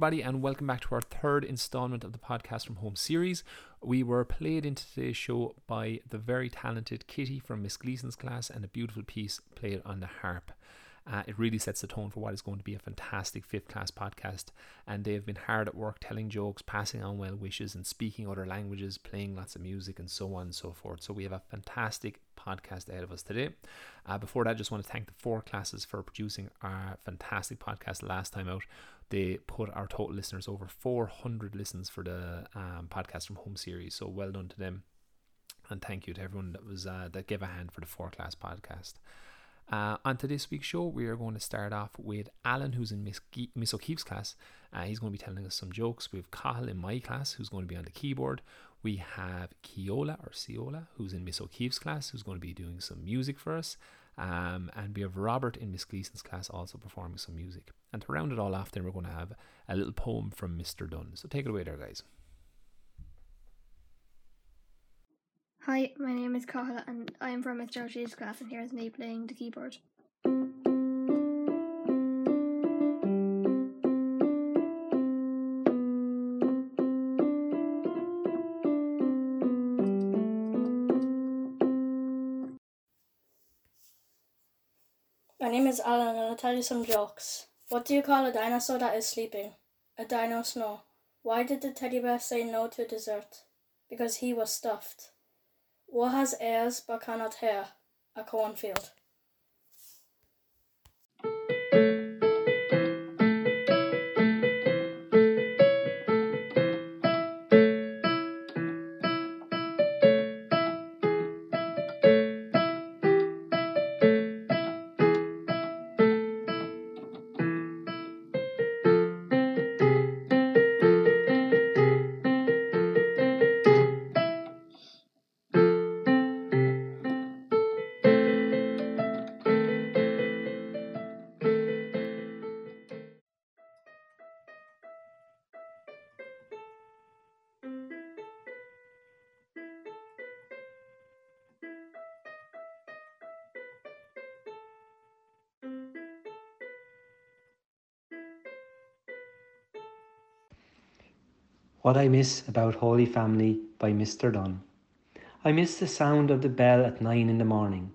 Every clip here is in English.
everybody, and welcome back to our third installment of the podcast from home series. We were played into today's show by the very talented Kitty from Miss Gleason's class and a beautiful piece played on the harp. Uh, it really sets the tone for what is going to be a fantastic fifth class podcast. And they have been hard at work telling jokes, passing on well wishes, and speaking other languages, playing lots of music, and so on and so forth. So we have a fantastic podcast ahead of us today. Uh, before that, I just want to thank the four classes for producing our fantastic podcast last time out. They put our total listeners over 400 listens for the um, podcast from home series. So well done to them. And thank you to everyone that was uh, that gave a hand for the four class podcast. Uh, on to this week's show, we are going to start off with Alan, who's in Miss, Ge- Miss O'Keefe's class. Uh, he's going to be telling us some jokes. We have Cahill in my class, who's going to be on the keyboard. We have Keola or Ciola, who's in Miss O'Keefe's class, who's going to be doing some music for us. Um, and we have Robert in Miss Gleason's class also performing some music. And to round it all off, then we're going to have a little poem from Mr. Dunn. So take it away there, guys. Hi, my name is Cahill and I am from Miss Georgie's class and here's me playing the keyboard. My name is Alan and I'll tell you some jokes. What do you call a dinosaur that is sleeping? A dino snow. Why did the teddy bear say no to dessert? Because he was stuffed. What has ears but cannot hear? A cornfield. What I Miss About Holy Family by Mr. Dunn. I miss the sound of the bell at nine in the morning,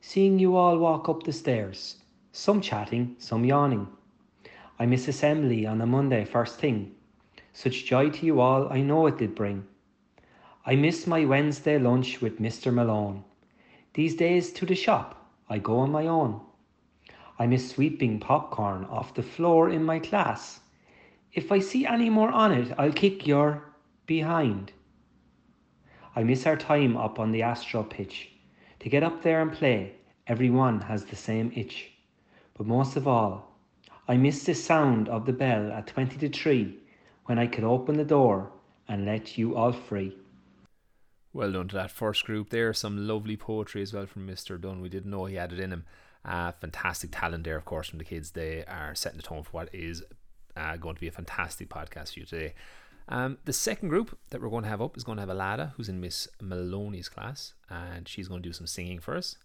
seeing you all walk up the stairs, some chatting, some yawning. I miss assembly on a Monday first thing, such joy to you all I know it did bring. I miss my Wednesday lunch with Mr. Malone. These days to the shop I go on my own. I miss sweeping popcorn off the floor in my class. If I see any more on it, I'll kick your behind. I miss our time up on the Astro pitch. To get up there and play, everyone has the same itch. But most of all, I miss the sound of the bell at 20 to 3 when I could open the door and let you all free. Well done to that first group there. Some lovely poetry as well from Mr. Dunn. We didn't know he had it in him. Uh, fantastic talent there, of course, from the kids. They are setting the tone for what is uh, going to be a fantastic podcast for you today. Um, the second group that we're going to have up is going to have Alada, who's in Miss Maloney's class, and she's going to do some singing for us.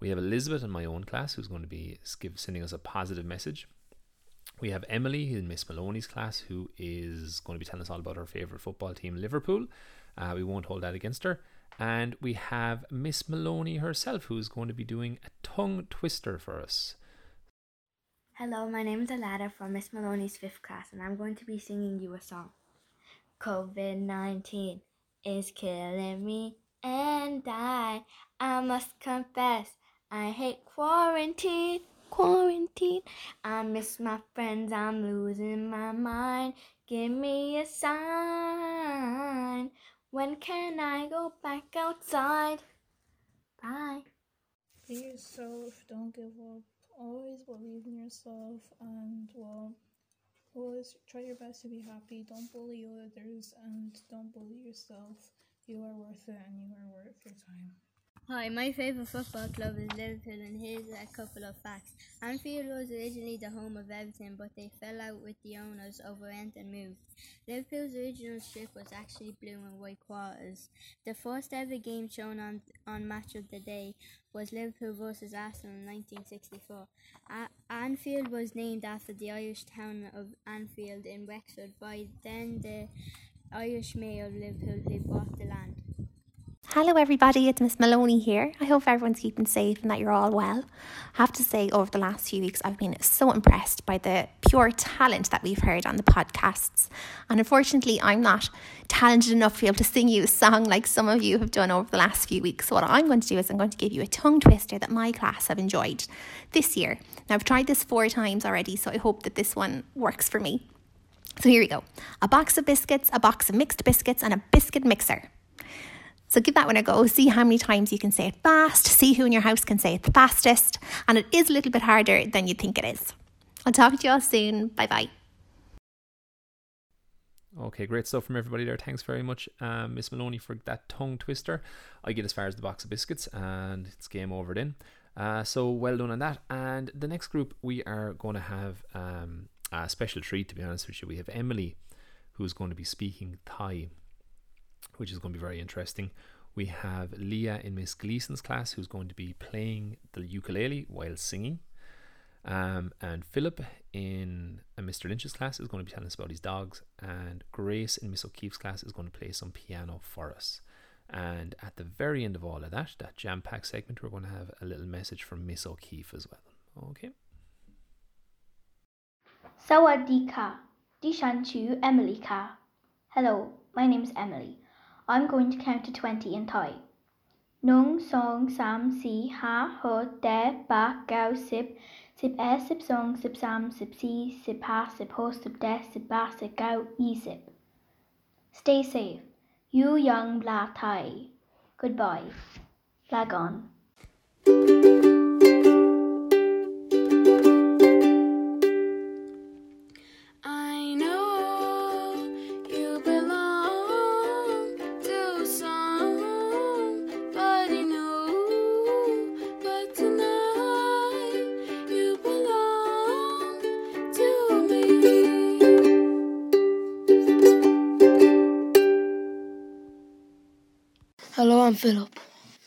We have Elizabeth in my own class, who's going to be give, sending us a positive message. We have Emily in Miss Maloney's class, who is going to be telling us all about her favourite football team, Liverpool. Uh, we won't hold that against her. And we have Miss Maloney herself, who's going to be doing a tongue twister for us. Hello, my name is Alada from Miss Maloney's fifth class, and I'm going to be singing you a song. COVID 19 is killing me, and I, I must confess, I hate quarantine, quarantine. I miss my friends, I'm losing my mind. Give me a sign. When can I go back outside? Bye. Be yourself, don't give up. Always believe in yourself and well always try your best to be happy. Don't bully others and don't bully yourself. You are worth it and you are worth your time. Hi, my favourite football club is Liverpool, and here's a couple of facts. Anfield was originally the home of Everton, but they fell out with the owners over rent and moved. Liverpool's original strip was actually blue and white quarters. The first ever game shown on, on Match of the Day was Liverpool versus Arsenal in 1964. A- Anfield was named after the Irish town of Anfield in Wexford by then the Irish mayor of Liverpool who bought the land. Hello, everybody. It's Miss Maloney here. I hope everyone's keeping safe and that you're all well. I have to say, over the last few weeks, I've been so impressed by the pure talent that we've heard on the podcasts. And unfortunately, I'm not talented enough to be able to sing you a song like some of you have done over the last few weeks. So, what I'm going to do is I'm going to give you a tongue twister that my class have enjoyed this year. Now, I've tried this four times already, so I hope that this one works for me. So, here we go a box of biscuits, a box of mixed biscuits, and a biscuit mixer. So give that one a go. See how many times you can say it fast. See who in your house can say it the fastest. And it is a little bit harder than you think it is. I'll talk to you all soon. Bye bye. Okay, great stuff from everybody there. Thanks very much, um, Miss Maloney, for that tongue twister. I get as far as the box of biscuits, and it's game over then. Uh, so well done on that. And the next group, we are going to have um, a special treat, to be honest with you. We have Emily, who's going to be speaking Thai which is going to be very interesting. We have Leah in Miss Gleason's class, who's going to be playing the ukulele while singing. Um, and Philip in uh, Mr. Lynch's class is going to be telling us about his dogs. And Grace in Miss O'Keefe's class is going to play some piano for us. And at the very end of all of that, that jam packed segment, we're going to have a little message from Miss O'Keefe as well. Okay. Sawadika. Dishantu Emily Ka. Hello, my name is Emily. I'm going to count to 20 in Thai. Nung song sam si ha ho de ba gao sip sip e sip song sip sam sip si sip ha sip ho sip de sip ba sip gao e sip. Stay safe. You young bla thai. Goodbye. Flag on. Hello, I'm Philip.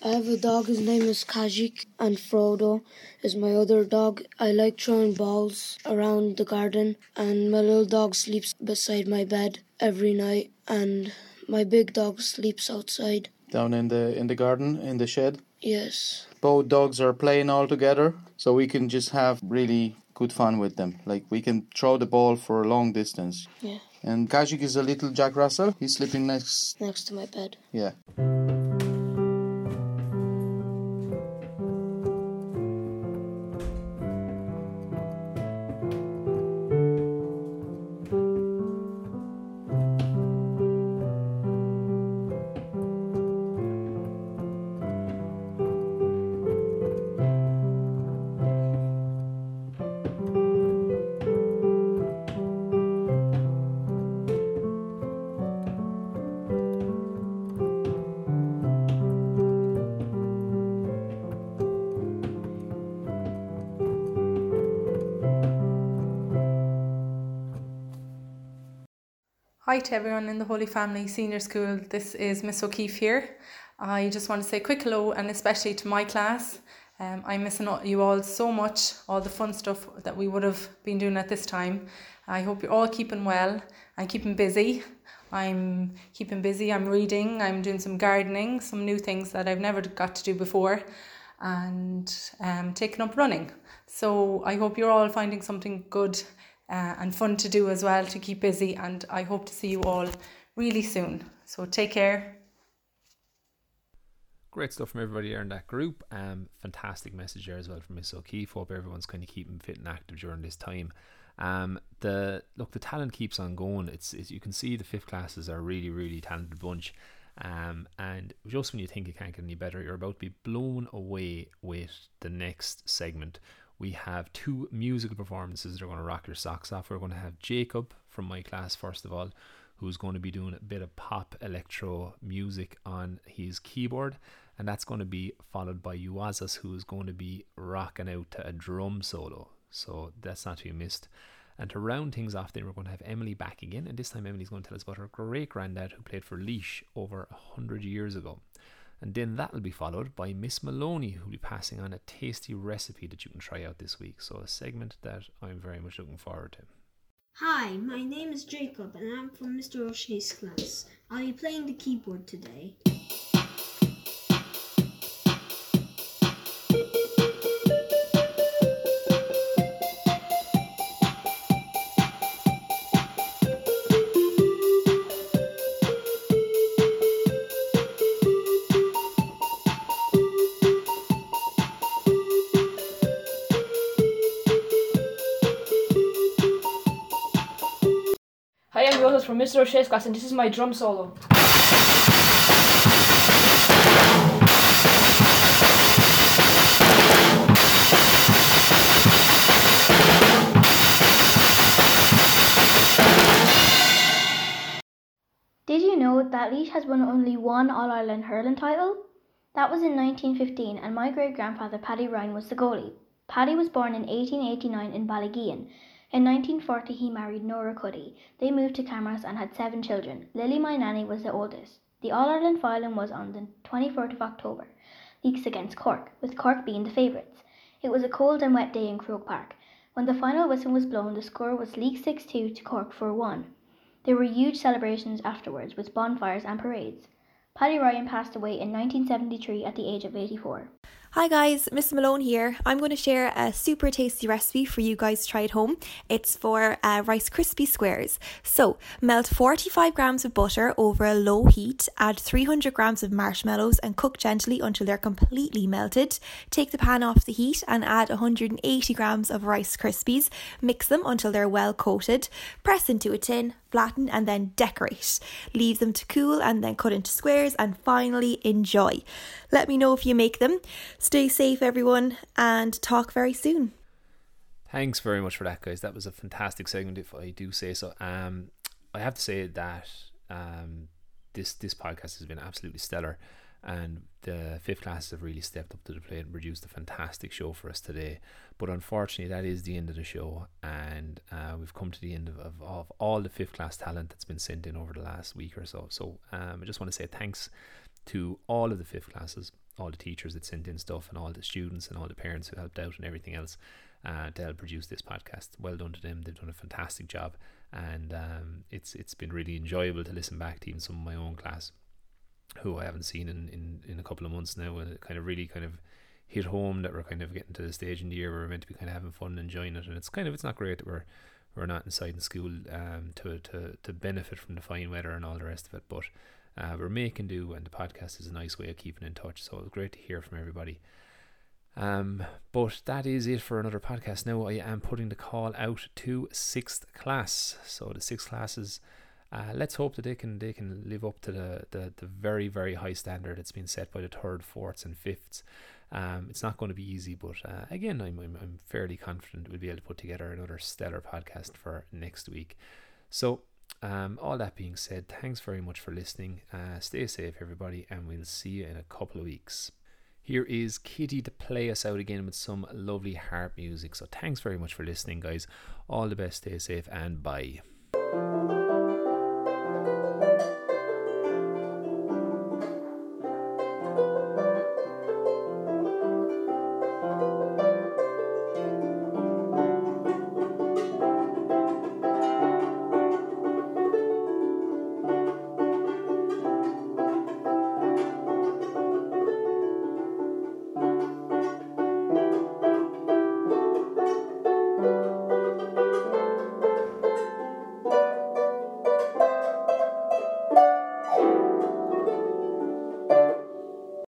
I have a dog. His name is Kajik, and Frodo is my other dog. I like throwing balls around the garden, and my little dog sleeps beside my bed every night, and my big dog sleeps outside. down in the in the garden in the shed. Yes. Both dogs are playing all together, so we can just have really good fun with them. Like we can throw the ball for a long distance. Yeah. And Kajik is a little Jack Russell. He's sleeping next. Next to my bed. Yeah. Hi to everyone in the Holy Family Senior School. This is Miss O'Keefe here. I just want to say quick hello and especially to my class. Um, I'm missing you all so much, all the fun stuff that we would have been doing at this time. I hope you're all keeping well and keeping busy. I'm keeping busy, I'm reading, I'm doing some gardening, some new things that I've never got to do before, and um, taking up running. So I hope you're all finding something good uh, and fun to do as well to keep busy. And I hope to see you all really soon. So take care. Great stuff from everybody there in that group. Um, fantastic message there as well from Miss O'Keefe. Hope everyone's kind of keeping fit and active during this time. Um, the look, the talent keeps on going. It's, it's you can see the fifth classes are a really, really talented bunch. Um, and just when you think it can't get any better, you're about to be blown away with the next segment. We have two musical performances that are going to rock your socks off. We're going to have Jacob from my class, first of all, who's going to be doing a bit of pop electro music on his keyboard. And that's going to be followed by Uazas, who is going to be rocking out to a drum solo. So that's not to be missed. And to round things off, then we're going to have Emily back again. And this time, Emily's going to tell us about her great granddad who played for Laois over a hundred years ago. And then that'll be followed by Miss Maloney, who'll be passing on a tasty recipe that you can try out this week. So, a segment that I'm very much looking forward to. Hi, my name is Jacob and I'm from Mr. O'Shea's class. I'll be playing the keyboard today. Hi, I'm Jonas from Mr. O'Shea's class, and this is my drum solo. Did you know that Laois has won only one All Ireland hurling title? That was in 1915, and my great grandfather Paddy Ryan was the goalie. Paddy was born in 1889 in Ballygean. In 1940, he married Nora Cuddy. They moved to Camross and had seven children. Lily, my nanny, was the oldest. The All Ireland final was on the 24th of October, Laois against Cork, with Cork being the favourites. It was a cold and wet day in Croke Park. When the final whistle was blown, the score was Laois 6 2 to Cork 4 1. There were huge celebrations afterwards with bonfires and parades. Paddy Ryan passed away in 1973 at the age of 84. Hi guys, Miss Malone here. I'm going to share a super tasty recipe for you guys to try at home. It's for uh, Rice Krispie squares. So, melt 45 grams of butter over a low heat, add 300 grams of marshmallows and cook gently until they're completely melted. Take the pan off the heat and add 180 grams of Rice Krispies. Mix them until they're well coated. Press into a tin, flatten and then decorate. Leave them to cool and then cut into squares and finally enjoy. Let me know if you make them. Stay safe, everyone, and talk very soon. Thanks very much for that, guys. That was a fantastic segment, if I do say so. Um, I have to say that um, this this podcast has been absolutely stellar, and the fifth classes have really stepped up to the plate and produced a fantastic show for us today. But unfortunately, that is the end of the show, and uh, we've come to the end of, of, of all the fifth class talent that's been sent in over the last week or so. So um, I just want to say thanks to all of the fifth classes, all the teachers that sent in stuff, and all the students and all the parents who helped out and everything else uh, to help produce this podcast. Well done to them; they've done a fantastic job, and um, it's it's been really enjoyable to listen back to even some of my own class, who I haven't seen in, in, in a couple of months now, and it kind of really kind of hit home that we're kind of getting to the stage in the year where we're meant to be kind of having fun and enjoying it, and it's kind of it's not great that we're we're not inside in school um to to to benefit from the fine weather and all the rest of it, but. Uh, we're making do, and the podcast is a nice way of keeping in touch. So it's great to hear from everybody. Um, but that is it for another podcast. Now I am putting the call out to sixth class. So the sixth classes, uh, let's hope that they can they can live up to the, the, the very very high standard that's been set by the third, fourths, and fifths. Um, it's not going to be easy, but uh, again, I'm, I'm I'm fairly confident we'll be able to put together another stellar podcast for next week. So um, all that being said, thanks very much for listening. Uh, stay safe, everybody, and we'll see you in a couple of weeks. Here is Kitty to play us out again with some lovely harp music. So, thanks very much for listening, guys. All the best, stay safe, and bye.